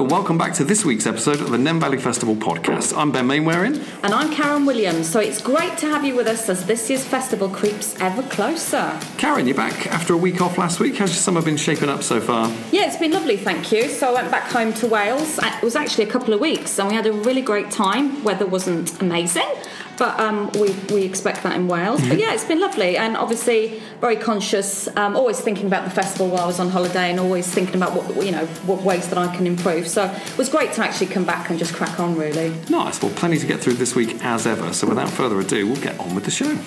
Hello, welcome back to this week's episode of the Nene Valley Festival podcast. I'm Ben Mainwaring. And I'm Karen Williams, so it's great to have you with us as this year's festival creeps ever closer. Karen, you're back after a week off last week. How's your summer been shaping up so far? Yeah, it's been lovely, thank you. So I went back home to Wales. It was actually a couple of weeks, and we had a really great time. Weather wasn't amazing, but um, we, we expect that in Wales. But yeah, it's been lovely, and obviously very conscious. Um, always thinking about the festival while I was on holiday, and always thinking about what you know what ways that I can improve. So it was great to actually come back and just crack on, really. Nice. Well, plenty to get through this week as ever. So without further ado, we'll get on with the show.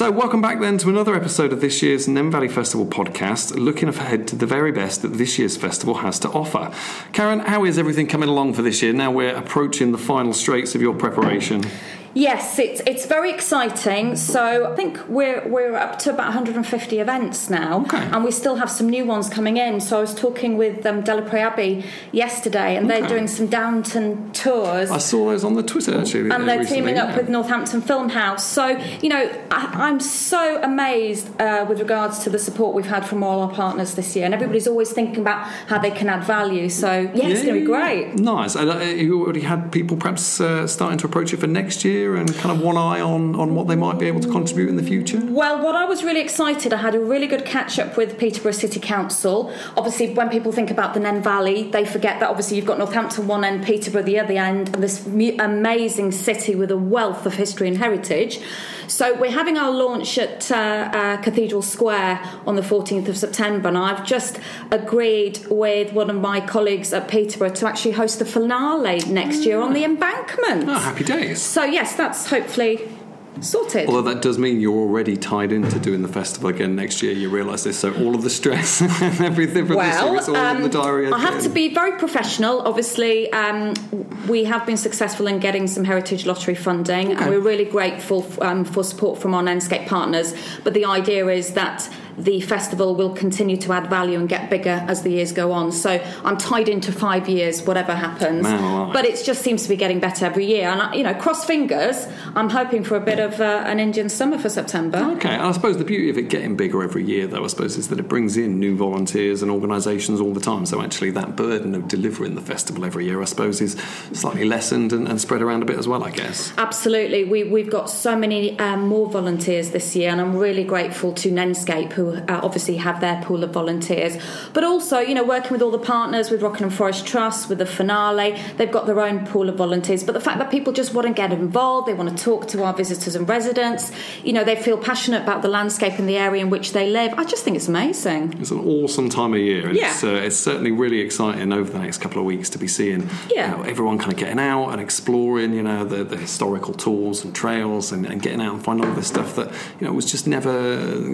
So, welcome back then to another episode of this year's Nene Valley Festival podcast, looking ahead to the very best that this year's festival has to offer. Karen, how is everything coming along for this year? Now we're approaching the final straits of your preparation. Yes, it's it's very exciting. So I think we're we're up to about 150 events now, Okay. and we still have some new ones coming in. So I was talking with um, Delapré Abbey yesterday, and they're doing some Downton tours. I saw those on the Twitter actually. and they're recently, teaming up yeah. with Northampton Film House. So, you know, I, I'm so amazed uh, with regards to the support we've had from all our partners this year. And everybody's always thinking about how they can add value. So, yeah, it's going to be great. Nice. And uh, you already had people perhaps uh, starting to approach it for next year and kind of one eye on, on what they might be able to contribute in the future? Well, what I was really excited, I had a really good catch up with Peterborough City Council. Obviously, when people think about the Nene Valley, they forget that obviously you've got Northampton one end, Peterborough the other end, and this amazing city with a wealth of history and heritage. So we're having our launch at uh, uh, Cathedral Square on the 14th of September, and I've just agreed with one of my colleagues at Peterborough to actually host the finale next year on the embankment. Oh, happy days. So yes, that's hopefully sorted. Although that does mean you're already tied into doing the festival again next year. You realise this, so all of the stress and everything from this year, it's all in the diary. um, I have to be very professional. Obviously, um, we have been successful in getting some Heritage Lottery funding, Okay. and we're really grateful um, for support from our Landscape partners. But the idea is that the festival will continue to add value and get bigger as the years go on. So I'm tied into five years, whatever happens. Man. But it just seems to be getting better every year. And I- you know, cross fingers. I'm hoping for a bit of uh, an Indian summer for September. Okay, and I suppose the beauty of it getting bigger every year, though, I suppose, is that it brings in new volunteers and organisations all the time. So actually, that burden of delivering the festival every year, I suppose, is slightly lessened and, and spread around a bit as well. I guess. Absolutely. We, we've got so many um, more volunteers this year, and I'm really grateful to Nenescape, who uh, obviously have their pool of volunteers. But also, you know, working with all the partners, with Rockingham Forest Trust, with the finale, they've got their own pool of volunteers. But the fact that people just want to get involved, they want to talk to our visitors and residents, you know, they feel passionate about the landscape and the area in which they live, I just think it's amazing. It's an awesome time of year, and Yeah. it's, uh, it's certainly really exciting over the next couple of weeks to be seeing Yeah. you know, everyone kind of getting out and exploring, you know, the, the historical tours and trails, and, and getting out and finding all this stuff that you know was just never,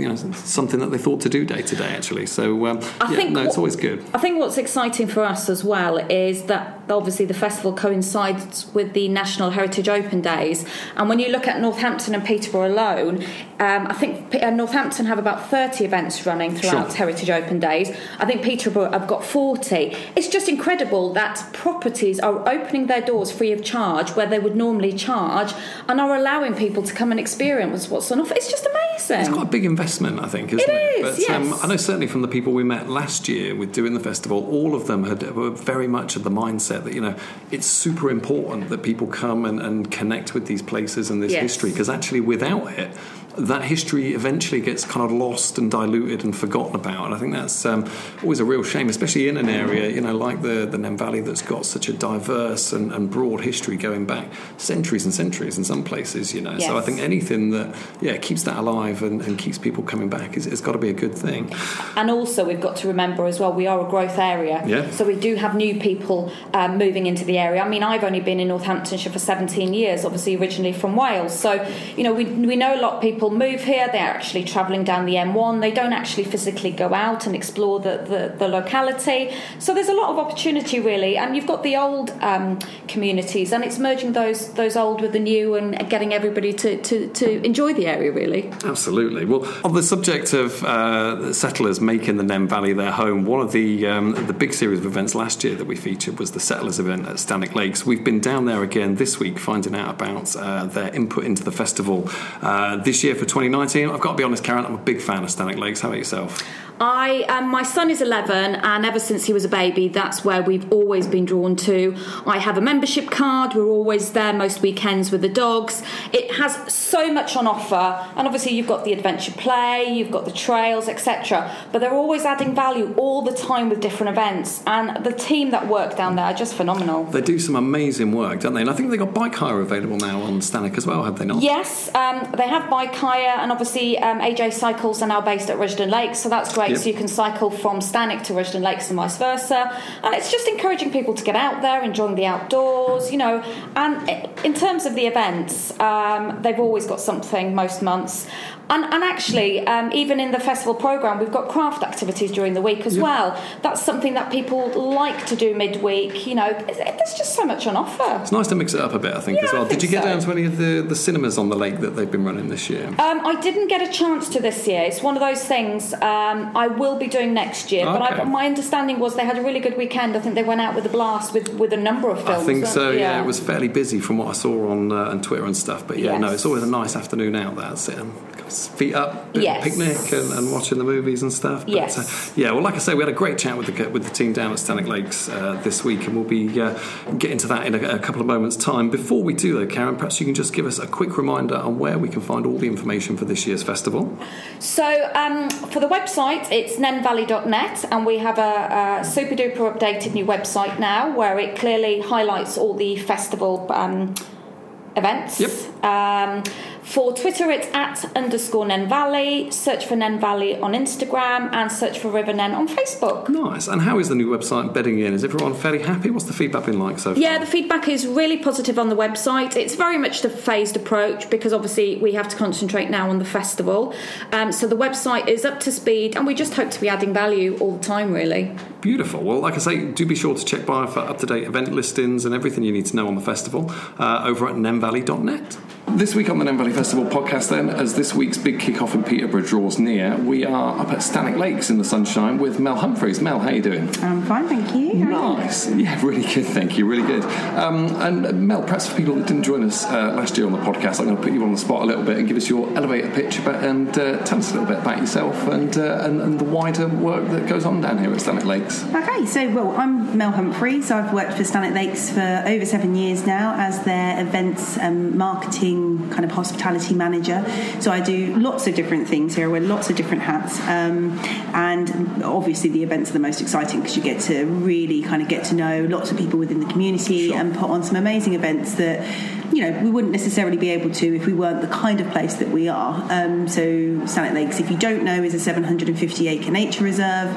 you know, something that they thought to do day to day. Actually, so um, I yeah, think no, it's always good. I think what's exciting for us as well is that obviously the festival coincides with the National Heritage Open Days, and when you look at Northampton and Peterborough alone, um, I think uh, Northampton have about 30 events running throughout Sure. Heritage Open Days. I think Peterborough have got 40. It's just incredible that properties are opening their doors free of charge where they would normally charge, and are allowing people to come and experience what's on offer. It's just amazing. It's quite a big investment, I think, isn't It it? is, but um. I know certainly from the people we met last year with doing the festival, all of them had were very much of the mindset that you know it's super important that people come and, and connect with these places and this Yes. history because actually without it. That history eventually gets kind of lost and diluted and forgotten about, and I think that's um, always a real shame, especially in an area you know like the the Nene Valley that's got such a diverse and, and broad history going back centuries and centuries in some places. You know, so I think anything that yeah keeps that alive and, and keeps people coming back is, has got to be a good thing. And also, we've got to remember as well, we are a growth area. Yeah. So we do have new people um, moving into the area. I mean, I've only been in Northamptonshire for 17 years, obviously originally from Wales. So, you know, we, we know a lot of people move here. They're actually travelling down the M1. They don't actually physically go out and explore the, the, the locality. So there's a lot of opportunity, really. And you've got the old um, communities, and it's merging those those old with the new and getting everybody to, to, to enjoy the area, really. Absolutely. Well, on the subject of uh, settlers making the Nene Valley their home, one of the um, the big series of events last year that we featured was the Settlers event at Stanwick Lakes. We've been down there again this week, finding out about uh, their input into the festival. Uh, this year, for 2019. I've got to be honest, Karen, I'm a big fan of Stanwick Lakes. How about yourself? I um, my son is 11, and ever since he was a baby, that's where we've always been drawn to. I have a membership card. We're always there most weekends with the dogs. It has so much on offer, and obviously you've got the adventure play, you've got the trails, etc. But they're always adding value all the time with different events, and the team that work down there are just phenomenal. They do some amazing work, don't they? And I think they've got bike hire available now on Stanwick as well, have they not? Yes, um, they have bike hire, and obviously um, AJ Cycles are now based at Rushden Lakes, so that's great. Yep. So you can cycle from Stanwick to Rushden Lakes and vice versa. And it's just encouraging people to get out there, enjoying the outdoors, you know. And in terms of the events, um, they've always got something most months. And, and actually, um, even in the festival program, we've got craft activities during the week as well. That's something that people like to do midweek. You know, there's just so much on offer. It's nice to mix it up a bit, I think, yeah, as well. Did you get so. down to any of the, the cinemas on the lake that they've been running this year? Um, I didn't get a chance to this year. It's one of those things um, I will be doing next year. Okay. But I, my understanding was they had a really good weekend. I think they went out with a blast with, with a number of films. I think so. Yeah. yeah. it was fairly busy from what I saw on uh, on Twitter and stuff. But yeah, yes. no, it's always a nice afternoon out there, feet up, yes. picnic, and, and, watching the movies and stuff. But, yes. Uh, yeah. Well, like I say, we had a great chat with the with the team down at Stanwick Lakes uh, this week, and we'll be uh, getting to that in a, a, couple of moments' time. Before we do, though, Karen, perhaps you can just give us a quick reminder on where we can find all the information for this year's festival. So, um, for the website, it's nenevalley.net, and we have a, a, super duper updated new website now where it clearly highlights all the festival. Um, events. Yep. Um, for Twitter, it's at underscore Nene Valley. Search for Nene Valley on Instagram and search for River Nene on Facebook. Nice. And how is the new website bedding in? Is everyone fairly happy? What's the feedback been like so far? Yeah, the feedback is really positive on the website. It's very much the phased approach because obviously we have to concentrate now on the festival. Um, so the website is up to speed and we just hope to be adding value all the time, really. Beautiful. Well, like I say, do be sure to check by for up to date event listings and everything you need to know on the festival uh, over at nenevalley.net. This week on the Nene Valley Festival podcast, then, as this week's big kick-off in Peterborough draws near, we are up at Stanwick Lakes in the sunshine with Mel Humphreys. Mel, how are you doing? I'm fine, thank you. Nice. Yeah, really good, thank you, really good. Um, and Mel, perhaps for people that didn't join us uh, last year on the podcast, I'm going to put you on the spot a little bit and give us your elevator pitch about, and uh, tell us a little bit about yourself and, uh, and, and the wider work that goes on down here at Stanwick Lakes. Okay, so well, I'm Mel Humphreys. I've worked for Stanwick Lakes for over seven years now as their events and marketing kind of hospitality manager. So I do lots of different things here. I wear lots of different hats, um, and obviously the events are the most exciting because you get to really kind of get to know lots of people within the community sure. and put on some amazing events that you know we wouldn't necessarily be able to if we weren't the kind of place that we are. Um, so Stanwick Lakes, if you don't know, is a 750 acre nature reserve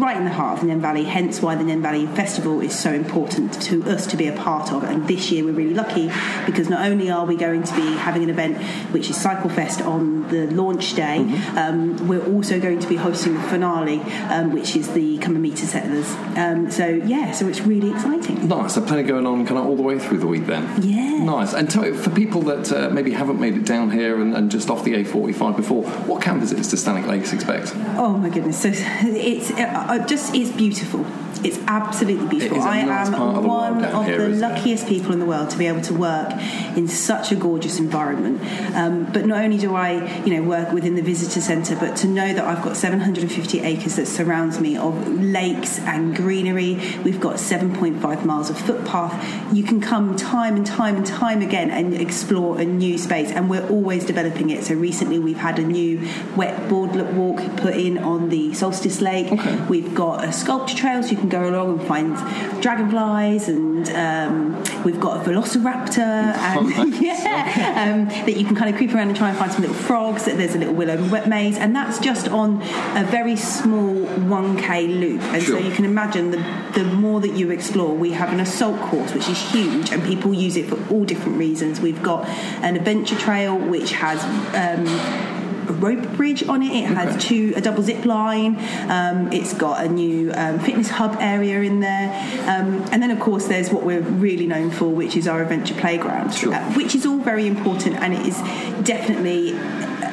right in the heart of the Nene Valley. Hence why the Nene Valley Festival is so important to us to be a part of. And this year we're really lucky because not only are we going to be having an event which is Cycle Fest on the launch day, mm-hmm. um, we're also going to be hosting the finale, um, which is the Come and Meet Us Settlers. Um, so yeah, so it's really exciting. Nice. So plenty going on kind of all the way through the week then. Yeah. Nice. And tell me, for people that uh, maybe haven't made it down here and, and, just off the A45 before, what can visitors to Stanwick Lakes expect? Oh my goodness! So it's uh, just it's beautiful. It's absolutely beautiful. I am of one of here, the luckiest it? people in the world to be able to work in such a gorgeous environment. Um, but not only do I, you know, work within the visitor centre, but to know that I've got 750 acres that surrounds me of lakes and greenery. We've got 7.5 miles of footpath. You can come time and time and time again and explore a new space, and we're always developing it. So recently we've had a new wet boardwalk walk put in on the Solstice Lake. Okay. We've got a sculpture trail, so can go along and find dragonflies, and um, we've got a velociraptor, and yeah, um, that you can kind of creep around and try and find some little frogs. There's a little willow wet maze, and that's just on a very small 1k loop. And sure. so you can imagine the the more that you explore, we have an assault course which is huge, and people use it for all different reasons. We've got an adventure trail which has. Um, a rope bridge on it. It has okay. two a double zip line. Um, it's got a new um, fitness hub area in there, um, and then of course there's what we're really known for, which is our adventure playground, sure. uh, which is all very important, and it is definitely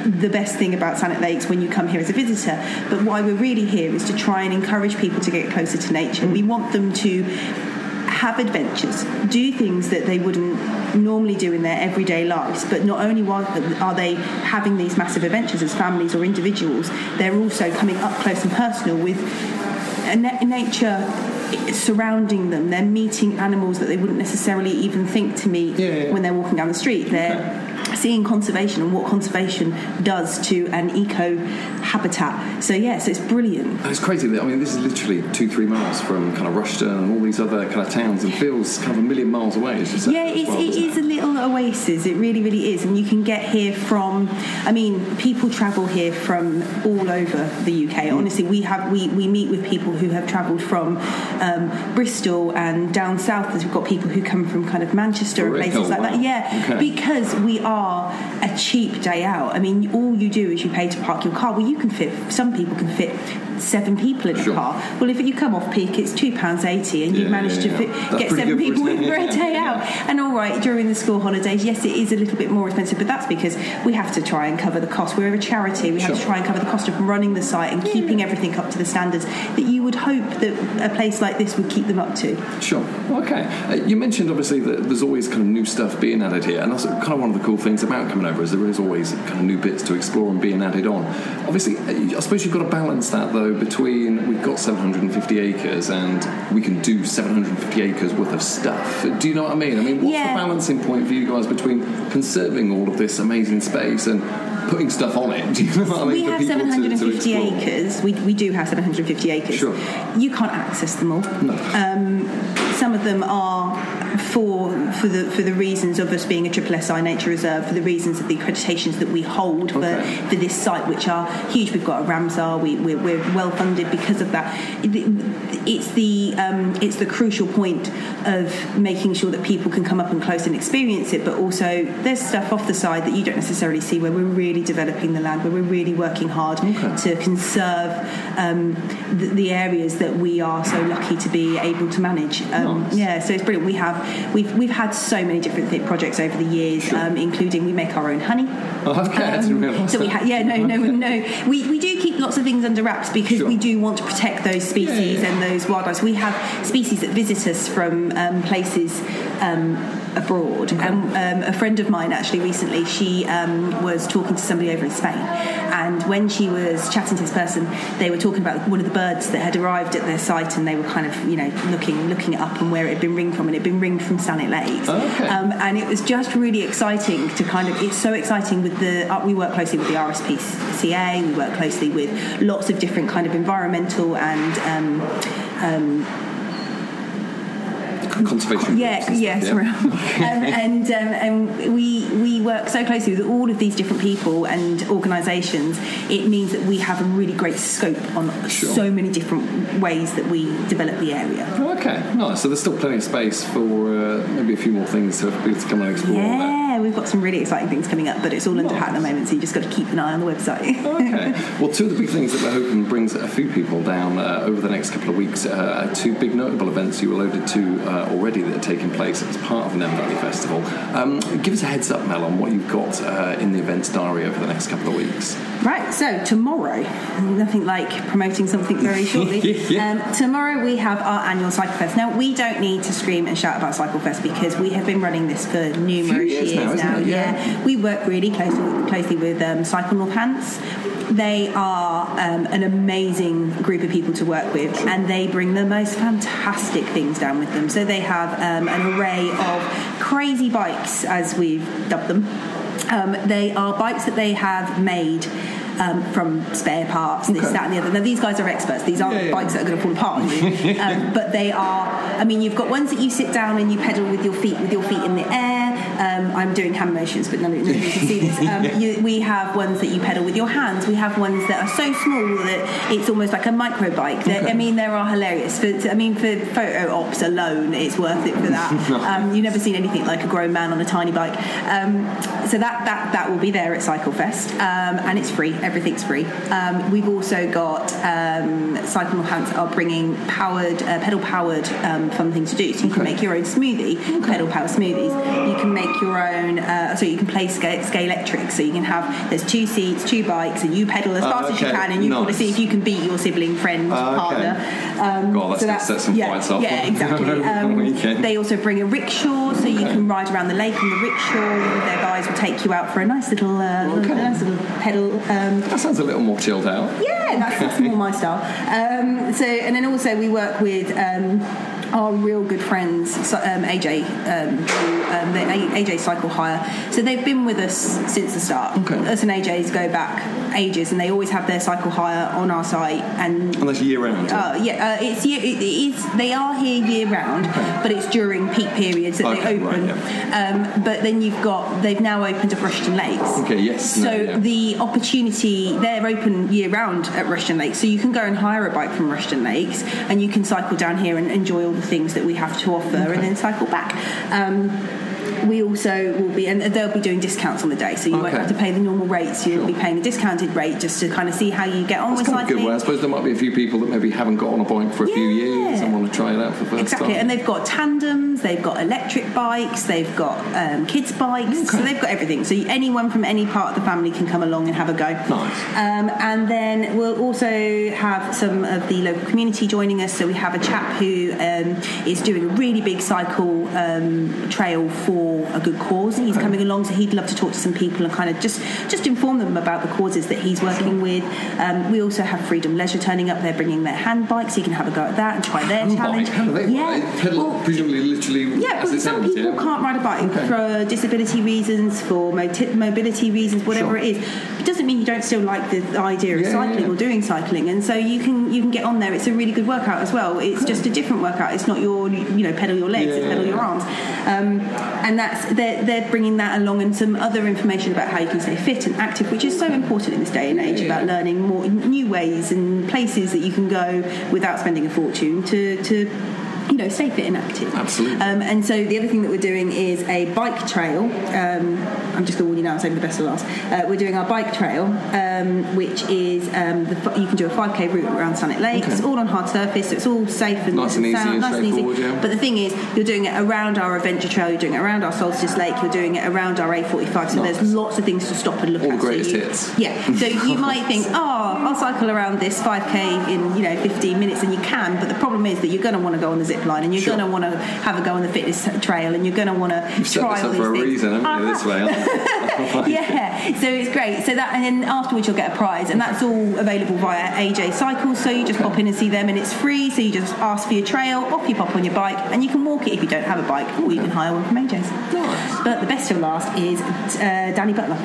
the best thing about Stanwick Lakes when you come here as a visitor. But why we're really here is to try and encourage people to get closer to nature. We want them to have adventures, do things that they wouldn't normally do in their everyday lives. But not only are they having these massive adventures as families or individuals, they're also coming up close and personal with nature surrounding them. They're meeting animals that they wouldn't necessarily even think to meet yeah, yeah. when they're walking down the street. They're okay seeing conservation and what conservation does to an eco habitat. So yeah, so it's brilliant. it's crazy. I mean, this is literally two, three miles from kind of Rushden and all these other kind of towns and feels kind of a million miles away. yeah, it's, well, it is a little oasis. It really, really is, and you can get here from. I mean, people travel here from all over the UK. Mm. Honestly, we have we, we meet with people who have travelled from um, Bristol and down south. As we've got people who come from kind of Manchester and places like wow. that. Yeah, okay. because we are are a cheap day out. I mean, all you do is you pay to park your car. Well, you can fit. Some people can fit seven people in sure. a car. Well, if you come off peak, it's two pounds eighty, and yeah, you've managed yeah, yeah. to fit, get seven people in for a day out. And all right, during the school holidays, yes, it is a little bit more expensive, but that's because we have to try and cover the cost. We're a charity. We have to try and cover the cost of running the site and keeping everything up to the standards that you would hope that a place like this would keep them up to. Sure. Okay. Uh, you mentioned obviously that there's always kind of new stuff being added here, and that's kind of one of the cool things about coming over is there is always kind of new bits to explore and being added on. Obviously, uh, I suppose you've got to balance that though between we've got 750 acres and we can do 750 acres worth of stuff. Do you know what I mean? I mean, what's yeah. the balancing point for you guys between conserving all of this amazing space and putting stuff on it. Do you know what I mean? We have 750 to, to acres. We, we do have 750 acres. Sure. You can't access them all. No. Um, some of them are for for the for the reasons of us being a triple SI nature reserve, for the reasons of the accreditations that we hold for, okay. for this site, which are huge. We've got a Ramsar. We, we're, we're well funded because of that. It's the um, it's the crucial point of making sure that people can come up and close and experience it, but also there's stuff off the side that you don't necessarily see where we're really developing the land, where we're really working hard okay. to conserve um, the, the, areas that we are so lucky to be able to manage. Um, nice. Yeah, so it's brilliant. We have we've we've had so many different th- projects over the years, sure. um, including we make our own honey. Oh, okay, um, so we ha- yeah, no, no, no. We, we do keep lots of things under wraps because sure. we do want to protect those species yeah, yeah. and those wildlife. We have species that visit us from um, places um, abroad. Okay. And um, a friend of mine actually recently, she um, was talking to somebody over in Spain, and when she was chatting to this person, they were talking about one of the birds that had arrived at their site, and they were kind of you know looking looking it up and where it had been ringed from, and it had been ringed from Stanwick Lakes. Okay. Um, and it was just really exciting to kind of. It's so exciting with the. Uh, we work closely with the RSPCA. We work closely with lots of different kind of environmental and. Conservation. Yeah, yes, yeah. um, and um, and we we work so closely with all of these different people and organisations. It means that we have a really great scope on sure. so many different ways that we develop the area. Oh, okay, nice. So there's still plenty of space for uh, maybe a few more things for people to come and explore. Yeah, we've got some really exciting things coming up, but it's all nice. under hat at the moment, so you just got to keep an eye on the website. okay. Well, two of the big things that we're hoping brings a few people down uh, over the next couple of weeks uh, two big notable events you were alluded to uh, already that are taking place as part of the Nene Valley Festival. Um, give us a heads up, Mel, on what you've got uh, in the events diary over the next couple of weeks. Right, so tomorrow, nothing like promoting something very shortly. yeah. um, tomorrow we have our annual Cycle Fest. Now, we don't need to scream and shout about Cycle Fest because we have been running this for numerous years, years, now. Yeah. yeah. we work really closely, closely with um, Cycle Northants they are um, an amazing group of people to work with, and they bring the most fantastic things down with them. So they have um, an array of crazy bikes, as we've dubbed them. Um, they are bikes that they have made um, from spare parts, this, okay. that, and the other. Now, these guys are experts. These aren't yeah, yeah. bikes that are going to fall apart on you. um, but they are, I mean, you've got ones that you sit down and you pedal with your feet, with your feet in the air. Um, I'm doing hand motions, but none of you can see this. Um, you, we have ones that you pedal with your hands. We have ones that are so small that it's almost like a micro bike. Okay. I mean, they are hilarious. For, I mean, for photo ops alone, it's worth it for that. Um, you've never seen anything like a grown man on a tiny bike. Um, so that, that, that will be there at Cycle Fest, um, and it's free everything's free. Um, we've also got um, Cycle Northants are bringing powered, uh, pedal powered um, fun things to do. So you okay. can make your own smoothie, okay. pedal power smoothies. You can make make your own. Uh, so you can play scale, electric. So you can have there's two seats, two bikes, and you pedal as Oh, fast as you can, and you've got to see if you can beat your sibling, friend, Oh, okay. partner. Um, God, that's gonna set some yeah, fights off Yeah, exactly. Um, they also bring a rickshaw, so you can ride around the lake on the rickshaw. Their guys will take you out for a nice little, uh, Okay. nice little pedal. Um, That sounds a little more chilled out. yeah, that's, that's more my style. Um, so, and then also we work with our real good friends, so, um, AJ, um, who, um, the A- AJ Cycle Hire. So they've been with us since the start. Okay. Us and AJ's go back ages, and they always have their cycle hire on our site. And And that's year round. uh, yeah, uh, it's year, it is. They are here year round, but it's during peak periods that Okay, they open. right, um, but then you've got they've now opened at Rushden Lakes. Okay, yes, So no, yeah. the opportunity they're open year round at Rushden Lakes, so you can go and hire a bike from Rushden Lakes, and you can cycle down here and enjoy all things that we have to offer, and then cycle back. Um, we also will be, and they'll be doing discounts on the day, so you won't have to pay the normal rates. You'll Sure. be paying a discounted rate just to kind of see how you get on That's with cycling. good way. I suppose there might be a few people that maybe haven't got on a bike for a few years and want to try it out for the first Exactly, time. and they've got tandems, they've got electric bikes, they've got um, kids' bikes, so they've got everything. So anyone from any part of the family can come along and have a go. Nice. Um, and then we'll also have some of the local community joining us. So we have a chap who um, is doing a really big cycle um, trail for a good cause. He's coming along, so he'd love to talk to some people and kind of just just inform them about the causes that he's working with. Um, we also have Freedom Leisure turning up. They're bringing their hand bikes, you can have a go at that and try their Handbike, challenge. They yeah, pedal Well, presumably literally yeah, as some people yeah? can't ride a bike Okay. for disability reasons, for moti- mobility reasons, whatever Sure. it is. It doesn't mean you don't still like the idea of Yeah, cycling yeah. or doing cycling, and so you can you can get on there. It's a really good workout as well. It's just a different workout. It's not your you know pedal your legs, it's pedal your arms, um, and that's they're they're bringing that along and some other information about how you can stay fit and active, which is so important in this day and age about learning more new ways and places that you can go without spending a fortune to to. You know, fit and active. Absolutely. Um, and so the other thing that we're doing is a bike trail. Um, I'm just going to warn you now, I'm saving the best for last. Uh, we're doing our bike trail, um, which is um, the, you can do a 5k route around Stanwick Lake. Okay. It's all on hard surface, so it's all safe and Nice and easy sound, and nice and easy. yeah. But the thing is, you're doing it around our adventure trail, you're doing it around our Solstice Lake, you're doing it around our A45. So Nice. there's lots of things to stop and look All at. the greatest so you, hits. Yeah. So you might think, oh, I'll cycle around this 5k in you know 15 minutes, and you can. But the problem is that you're going to want to go on the zip line, and you're Sure. going to want to have a go on the fitness trail, and you're going to want to try all these for a things. reason, haven't you, this way? aren't yeah, so it's great. So that, and then afterwards you'll get a prize, and that's all available via AJ Cycles. So you just pop in and see them, and it's free. So you just ask for your trail, off you pop on your bike, and you can walk it if you don't have a bike, or you can hire one from AJ's. Nice. But the best till last is uh, Danny Butler.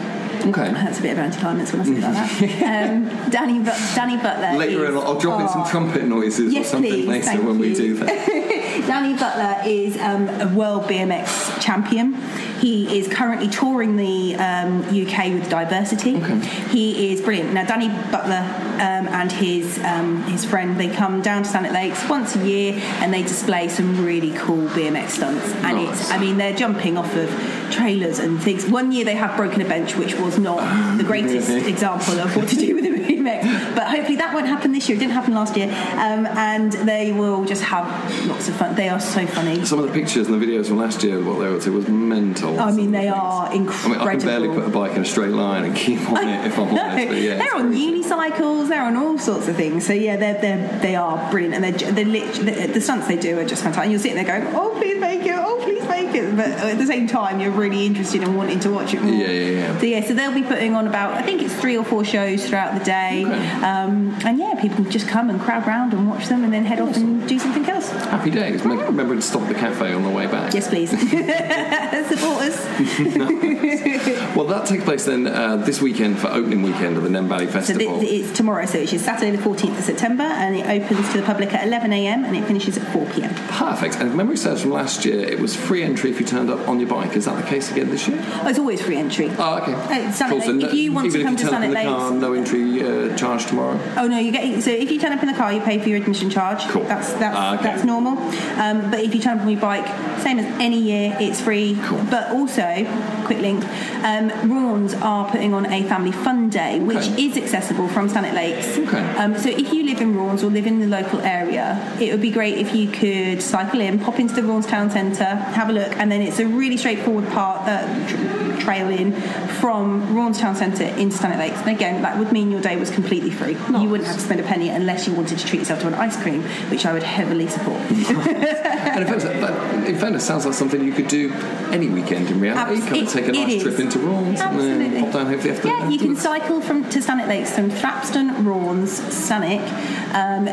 Okay. That's a bit of anticlimax when I say like that. um, Danny, but- Danny Butler. Later is, I'll drop in some Oh, trumpet noises Yes, or something please, later when we do that. Danny Butler is um, a world BMX champion. He is currently touring the um, UK with Diversity. Okay. He is brilliant. Now, Danny Butler um, and his um, his friend they come down to Stanwick Lakes once a year and they display some really cool BMX stunts. And Nice. it's I mean they're jumping off of trailers and things. One year they have broken a bench, which was not the greatest Really? example of what to do with a BMX. But hopefully that won't happen this year. It didn't happen last year. Um, and they will just have lots of fun. They are so funny. Some of the pictures and the videos from last year, what they were, it was mental. I mean, they are I mean, incredible. I can barely put a bike in a straight line and keep on it if I'm honest. But yeah, they're on unicycles. They're on all sorts of things. So yeah, they're, they're they are brilliant, and they're, they're the, the stunts they do are just fantastic. And you're sitting there going, "Oh, please make it! Oh, please make it!" But at the same time, you're really interested and wanting to watch it more. Yeah, yeah, yeah. So yeah, so they'll be putting on about I think it's three or four shows throughout the day, Okay. um, and yeah, people can just come and crowd round and watch them, and then head off and do something else. Happy days. Make- Remember to stop at the cafe on the way back. Yes, please. Support us. Well, that takes place then uh, this weekend for opening weekend of the Nene Valley So Festival. it's tomorrow, so it's Saturday the 14th of September, and it opens to the public at 11am and it finishes at 4pm. Perfect. And if memory serves from last year, it was free entry if you turned up on your bike. Is that the case again this year? Oh, it's always free entry. Oh, okay. Oh, Sunnet so no- If you want to come to you turn up in Sunnet the car, Lakes- no entry uh, charge tomorrow. Oh no, you get so if you turn up in the car, you pay for your admission charge. Cool. That's that's Ah, okay. that's normal. Um, but if you turn up on your bike, same as any year, it's free. Cool. But also, quick link, um, Raunds are putting on a family fun day, which Okay. is accessible from Stanwick Lakes. Okay. Um, so if you live in Raunds or live in the local area, it would be great if you could cycle in, pop into the Raunds Town Centre, have a look, and and then it's a really straightforward part uh, tr- trail in from Raunds Town Centre into Stanwick Lakes. And again, that would mean your day was completely free. You wouldn't have to spend a penny unless you wanted to treat yourself to an ice cream, which I would heavily support. And in fairness, that, in fairness, sounds like something you could do any weekend in reality. Abs- kind of take a nice trip into and Absolutely. then pop down hopefully after. Yeah, you can cycle from to Stanwick Lakes from Thrapston, Raunds, Stanwick, um,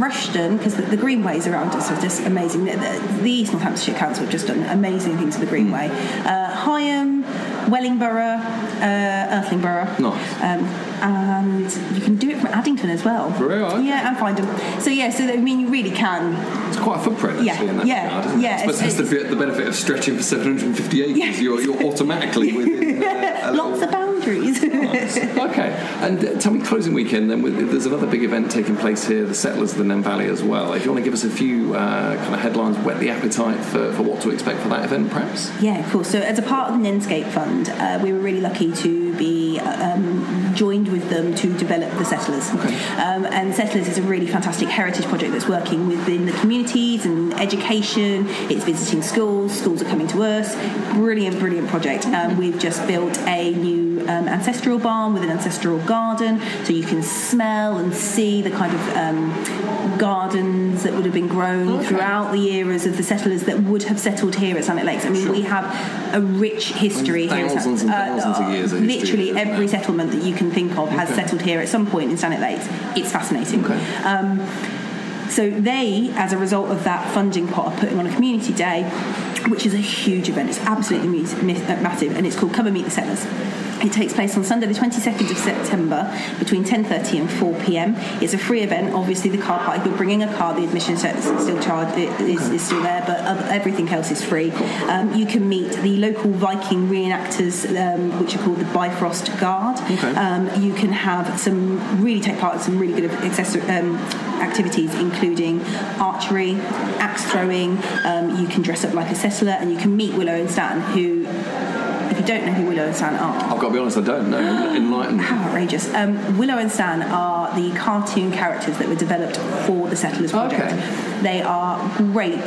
Rushden, because the, the greenways around us are just amazing. The, the, the East Northamptonshire Council have just done amazing things with the greenway. Uh, Higham, Wellingborough, uh, Irthlingborough. Nice. Um, and you can do it from Addington as well. Really? Okay. Yeah, and find them. So yeah, so I mean, you really can. It's quite a footprint actually Yeah, in that yeah, regard, yeah, it? I suppose it's- the, the benefit of stretching for 750 acres. Yeah. You're, you're automatically within uh, a little- Lots Okay, and uh, tell me, closing weekend then, with, there's another big event taking place here, the Settlers of the Nene Valley as well. If you want to give us a few uh, kind of headlines, whet the appetite for, for what to expect for that event, perhaps? Yeah, cool. So, as a part of the Nenescape Fund, uh, we were really lucky to be um, joined with them to develop the Settlers. Um, and Settlers is a really fantastic heritage project that's working within the communities and education. It's visiting schools. Schools are coming to us. Brilliant, brilliant project. Um, we've just built a new um, ancestral barn with an ancestral garden, so you can smell and see the kind of um, gardens that would have been grown throughout the eras of the settlers that would have settled here at Stanwick Lakes. I mean, we have a rich history here. at Thousands Sun- and thousands of years of history Literally here, every settlement that you can think of has settled here at some point in Stanwick Lakes. It's fascinating. Um, so they, as a result of that funding pot, are putting on a community day, which is a huge event. It's absolutely uh, massive, and it's called Come and Meet the Settlers. It takes place on Sunday, the 22nd of September, between 10:30 and 4 p.m. It's a free event. Obviously, the car park. If you're bringing a car, the admission is still charged. Is, is still there, but everything else is free. Um, you can meet the local Viking reenactors, um, which are called the Bifrost Guard. Um, you can have some really take part in some really good accessor- um, activities, including archery, axe throwing. Um, you can dress up like a settler, and you can meet Willow and Stan, who, don't know who Willow and Stan are, I've got to be honest, I don't know. Enlighten me. how outrageous. Um, Willow and Stan are the cartoon characters that were developed for the Settlers Project. Okay. They are great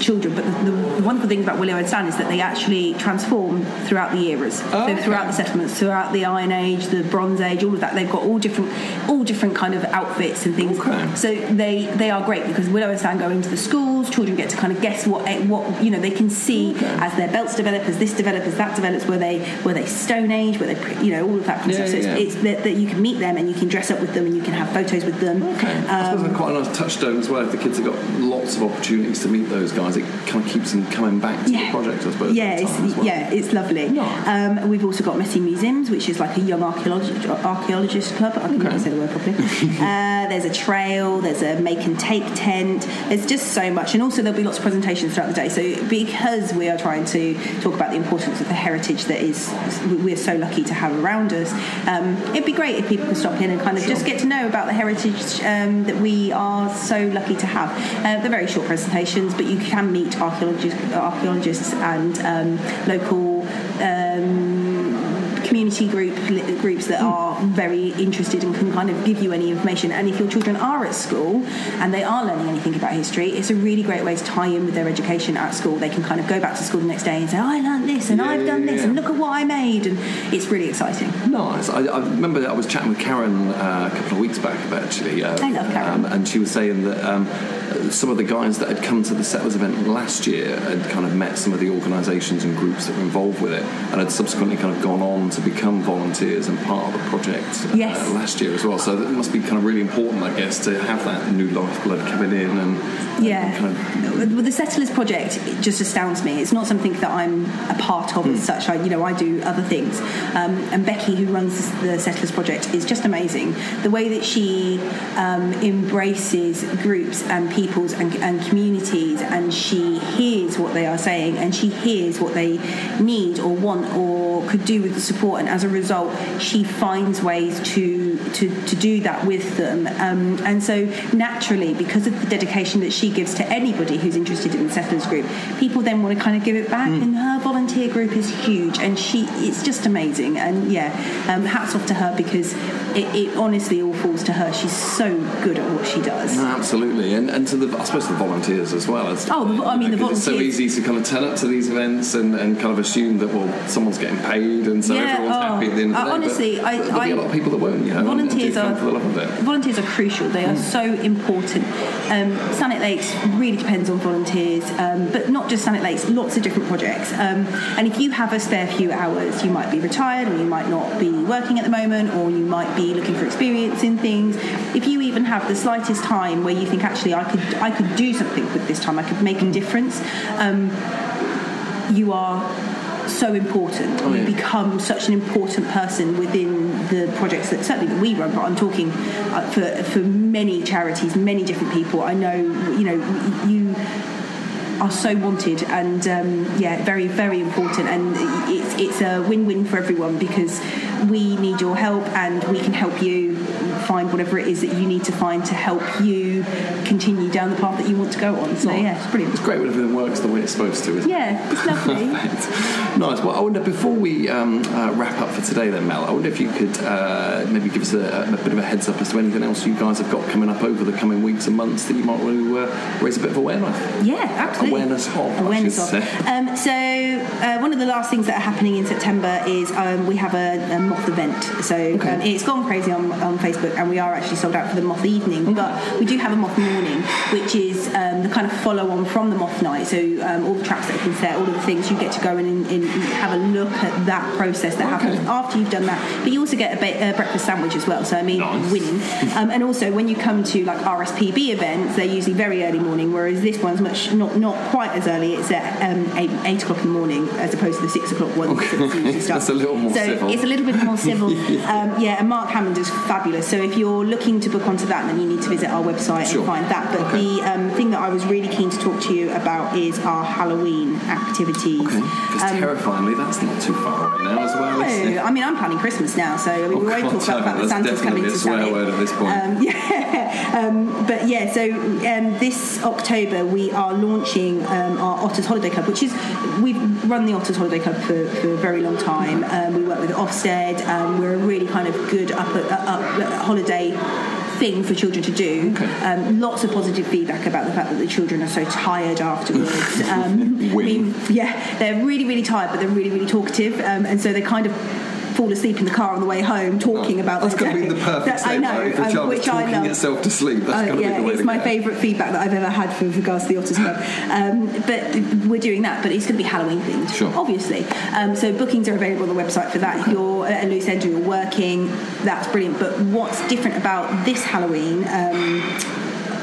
children, but the, the wonderful thing about Willow and Stan is that they actually transform throughout the eras. So throughout the settlements, throughout the Iron Age, the Bronze Age, all of that, they've got all different, all different kind of outfits and things. Okay. So they they are great because Willow and Stan go into the schools. Children get to kind of guess what what you know they can see as their belts develop, as this develops, as that develops. where they were they Stone Age? Were they you know all of that kind of Yeah, stuff. So yeah. it's, it's that, that you can meet them and you can dress up with them and you can have photos with them. Okay. I suppose that's quite a nice touchstone as well. If the kids have got lots of opportunities to meet those guys, it kind of keeps them coming back to the project, I suppose. Yeah, it's, well. yeah, it's lovely. Nice. Um, we've also got Messy Museums, which is like a young archaeologist, archaeologist club. I can never say the word properly. there's a trail, there's a make and take tent. There's just so much, and also there'll be lots of presentations throughout the day. So because we are trying to talk about the importance of the heritage that is we're so lucky to have around us, um, it'd be great if people could stop in and kind of just get to know about the heritage um, that we are so lucky to have. Uh, they're very short presentations, but you can meet archaeologists, archaeologists and um, local. Um, community group groups that are very interested and can kind of give you any information and if your children are at school and they are learning anything about history it's a really great way to tie in with their education at school they can kind of go back to school the next day and say "Oh, I learned this and Yeah, I've yeah, done this yeah. and look at what I made and it's really exciting Nice. I, I remember I was chatting with Karen uh, a couple of weeks back actually. Uh, I love Karen. Um, and she was saying that um, some of the guys that had come to the Settlers event last year had kind of met some of the organisations and groups that were involved with it and had subsequently kind of gone on to become volunteers and part of the project uh, Yes. last year as well. So it must be kind of really important, I guess, to have that new lifeblood coming in and Yeah. kind of Well, the Settlers Project it just astounds me. It's not something that I'm a part of Hmm. as such. I, you know, I do other things. Um, and Becky, who runs the Settlers Project, is just amazing. The way that she um, embraces groups and peoples and, and communities, and she hears what they are saying, and she hears what they need or want or could do with the support, and as a result, she finds ways to to, to do that with them. Um, and so naturally, because of the dedication that she gives to anybody who's interested in the settlers group, people then want to kind of give it back. And her volunteer group is huge, and she it's just amazing. And yeah, um, hats off to her because it, it honestly all falls to her. She's so good at what she does. No, absolutely. And, and to the, I suppose, the volunteers as well. As, Oh, I mean, the because It's so easy to kind of turn up to these events and, and kind of assume that well, someone's getting paid, and so Yeah, everyone's oh, happy at the end of the uh, day. honestly, but I- there'll be I- a lot of people that won't. You know, volunteers are for the love of it. volunteers are crucial. They are so important. Um, Stanwick Lakes really depends on volunteers, um, but not just Stanwick Lakes. Lots of different projects. Um, and if you have a spare few hours, you might be retired, or you might not be working at the moment, or you might be looking for experience in things. If you even have the slightest time where you think actually I could I could do something with this time, I could make a difference. Um, you are so important. Oh, you become such an important person within the projects that certainly that we run. But I'm talking uh, for for many charities, many different people. I know you know you are so wanted and um, yeah, very very important. And it's it's a win-win for everyone because we need your help and we can help you find whatever it is that you need to find to help you continue down the path that you want to go on. So yeah, it's brilliant. It's great when everything works the way it's supposed to. Isn't it? Yeah, it's lovely. nice. Well, I wonder before we um, uh, wrap up for today, then Mel, I wonder if you could uh, maybe give us a, a bit of a heads up as to anything else you guys have got coming up over the coming weeks and months that you might want to uh, raise a bit of awareness. Yeah, absolutely. Awareness of, Awareness of. Um, so uh, one of the last things that are happening in September is um, we have a, a moth event. So um, it's gone crazy on, on Facebook, and we are actually sold out for the moth evening. But we do have a moth morning, which is um, the kind of follow on from the moth night. So um, all the traps that have been set, all of the things you get to go in and, and have a look at that process that happens after you've done that. But you also get a, ba- a breakfast sandwich as well. So I mean, Nice. winning. Um, and also when you come to like RSPB events, they're usually very early morning, whereas this one's much not not quite as early. It's at um, eight, eight o'clock in the morning as opposed to the six o'clock one. that's That's a little more so civil. it's a little bit more civil. um, yeah, and Mark Hammond is fabulous. So if you're looking to book onto that, then you need to visit our website Sure. and find that. But Okay. the um, thing that I was really keen to talk to you about is our Halloween activities. Okay. Because terrifyingly, that's not too far away now as well. No, I mean, I'm planning Christmas now, so I mean, Oh, we won't talk about, about the Santa's coming to swear word at this point. Um, yeah, um, but yeah, so um, this October we are launching um, our Otters Holiday Club, which is we've run the Otters Holiday Club for, for a very long time. Um, we work with Ofsted. Um, we're a really kind of good up, up, up holiday thing for children to do. Um, lots of positive feedback about the fact that the children are so tired afterwards. Um, I mean, yeah, they're really, really tired, but they're really, really talkative, um, and so they're kind of fall asleep in the car on the way home talking about That's got to be the perfect That- I know? If a um, child which I love. itself to sleep, that's Uh, yeah, be the way it's my favourite feedback that I've ever had with regards to the Otters Club. Um, but we're doing that, but it's going to be Halloween themed, Sure. obviously. Um, so bookings are available on the website for that. If you're at a loose end or you're working, that's brilliant. But what's different about this Halloween?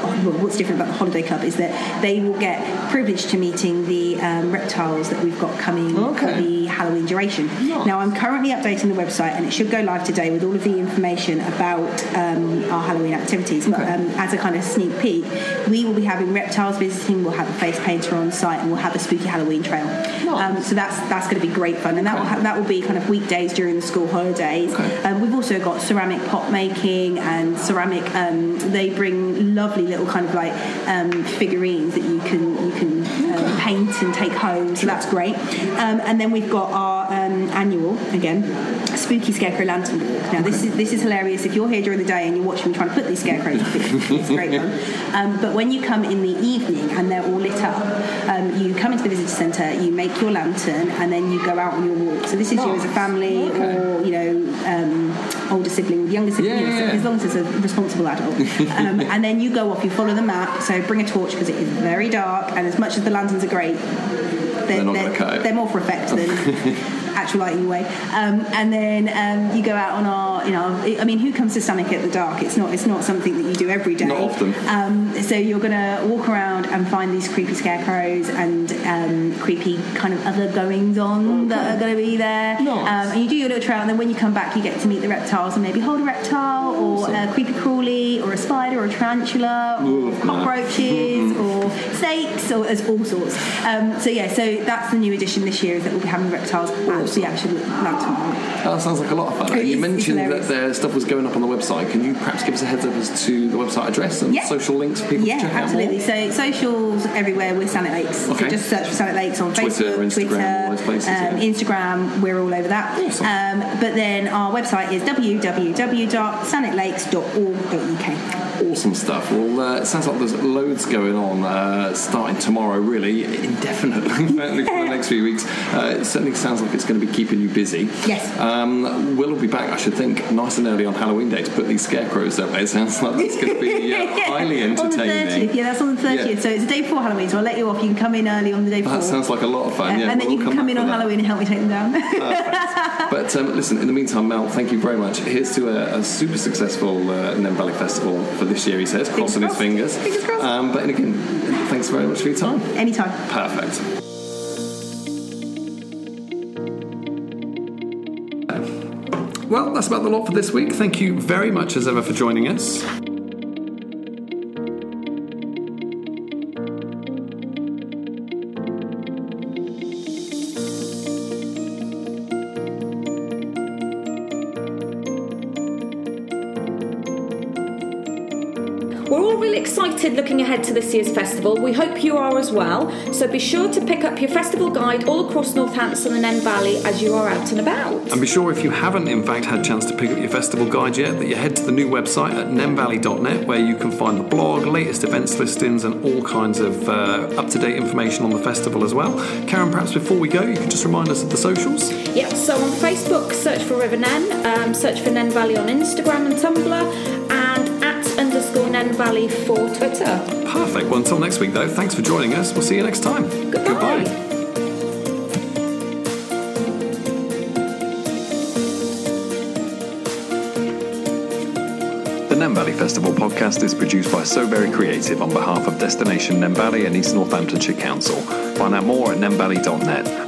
Um, well, what's different about the holiday club is that they will get privilege to meeting the um, reptiles that we've got coming for the Halloween duration. Nice. Now, I'm currently updating the website, and it should go live today with all of the information about um, our Halloween activities. But um, as a kind of sneak peek, we will be having reptiles visiting. We'll have a face painter on site, and we'll have a spooky Halloween trail. Um, so that's that's going to be great fun, and that will ha- that will be kind of weekdays during the school holidays. Okay. We've also got ceramic pot making and ceramic. Um, they bring lovely little kind of like um, figurines that you can you can um, paint and take home. So that's great. Um, and then we've got our um, annual again. Spooky Scarecrow Lantern Walk. Now this is this is hilarious. If you're here during the day and you're watching me trying to put these scarecrows, it's, it's great fun. Um, but when you come in the evening and they're all lit up, um, you come into the visitor centre, you make your lantern, and then you go out on your walk. So this is you as a family, Okay. or you know, um, older sibling with younger sibling, Yeah, yeah, yeah. as long as it's a responsible adult. um, and then you go off, you follow the map. So bring a torch because it is very dark, and as much as the lanterns are great, they're, not they're, cut they're more for effect than actual lighting away. Um, and then um, you go out on our, you know, I mean, who comes to Sonic at the dark? It's not, it's not something that you do every day. Not often. Um, so you're going to walk around and find these creepy scarecrows and um, creepy kind of other goings on that are going to be there. Nice. Um, and you do your little trail, and then when you come back, you get to meet the reptiles and maybe hold a reptile or a creepy crawly or a spider or a tarantula or Ooh, cockroaches or snakes or there's all sorts. Um, so yeah, so that's the new addition this year is that we'll be having reptiles at course, yeah, I should that tomorrow. That sounds like a lot of fun. You mentioned that their stuff was going up on the website. Can you perhaps give us a heads up as to the website address and Yeah. social links for people Yeah, to check absolutely. out more? So socials everywhere. We're Stanwick Lakes. Okay. So just search for Stanwick Lakes on Twitter, Facebook, Instagram, Twitter, all those places, um, yeah. Instagram. We're all over that. Awesome. Um, but then our website is www.stanwicklakes.org.uk. Awesome stuff. Well, uh, it sounds like there's loads going on uh, starting tomorrow, really, indefinitely, for the next few weeks. Uh, it certainly sounds like it's going to be keeping you busy. Yes. Um, we'll be back, I should think, nice and early on Halloween day to put these scarecrows up. It sounds like that's going to be uh, highly on the entertaining. 30th. Yeah, that's on the 30th. Yeah. So it's the day before Halloween. So I'll let you off. You can come in early on the day before. That sounds like a lot of fun. Uh, yeah, and then we'll you can come back in on that. Halloween and help me take them down. But um, listen, in the meantime, Mel, thank you very much. Here's to a, a super successful uh, Nene Valley Festival for this year, he says, crossing his crossed. fingers. Fingers crossed. Um, but again, thanks very much for your time. Anytime. Perfect. Well, that's about the lot for this week. Thank you very much as ever for joining us. To this year's festival. We hope you are as well. So be sure to pick up your festival guide all across Northampton and Nene Valley as you are out and about. And be sure if you haven't, in fact, had a chance to pick up your festival guide yet, that you head to the new website at nenevalley.net where you can find the blog, latest events listings, and all kinds of uh, up to date information on the festival as well. Karen, perhaps before we go, you can just remind us of the socials. Yep, so on Facebook, search for River Nene, um, search for Nene Valley on Instagram and Tumblr, Valley for Twitter. Perfect. Well, until next week, though, thanks for joining us. We'll see you next time. Goodbye. The Nene Valley Festival podcast is produced by So Very Creative on behalf of Destination Nene Valley and East Northamptonshire Council. Find out more at nenevalley.net.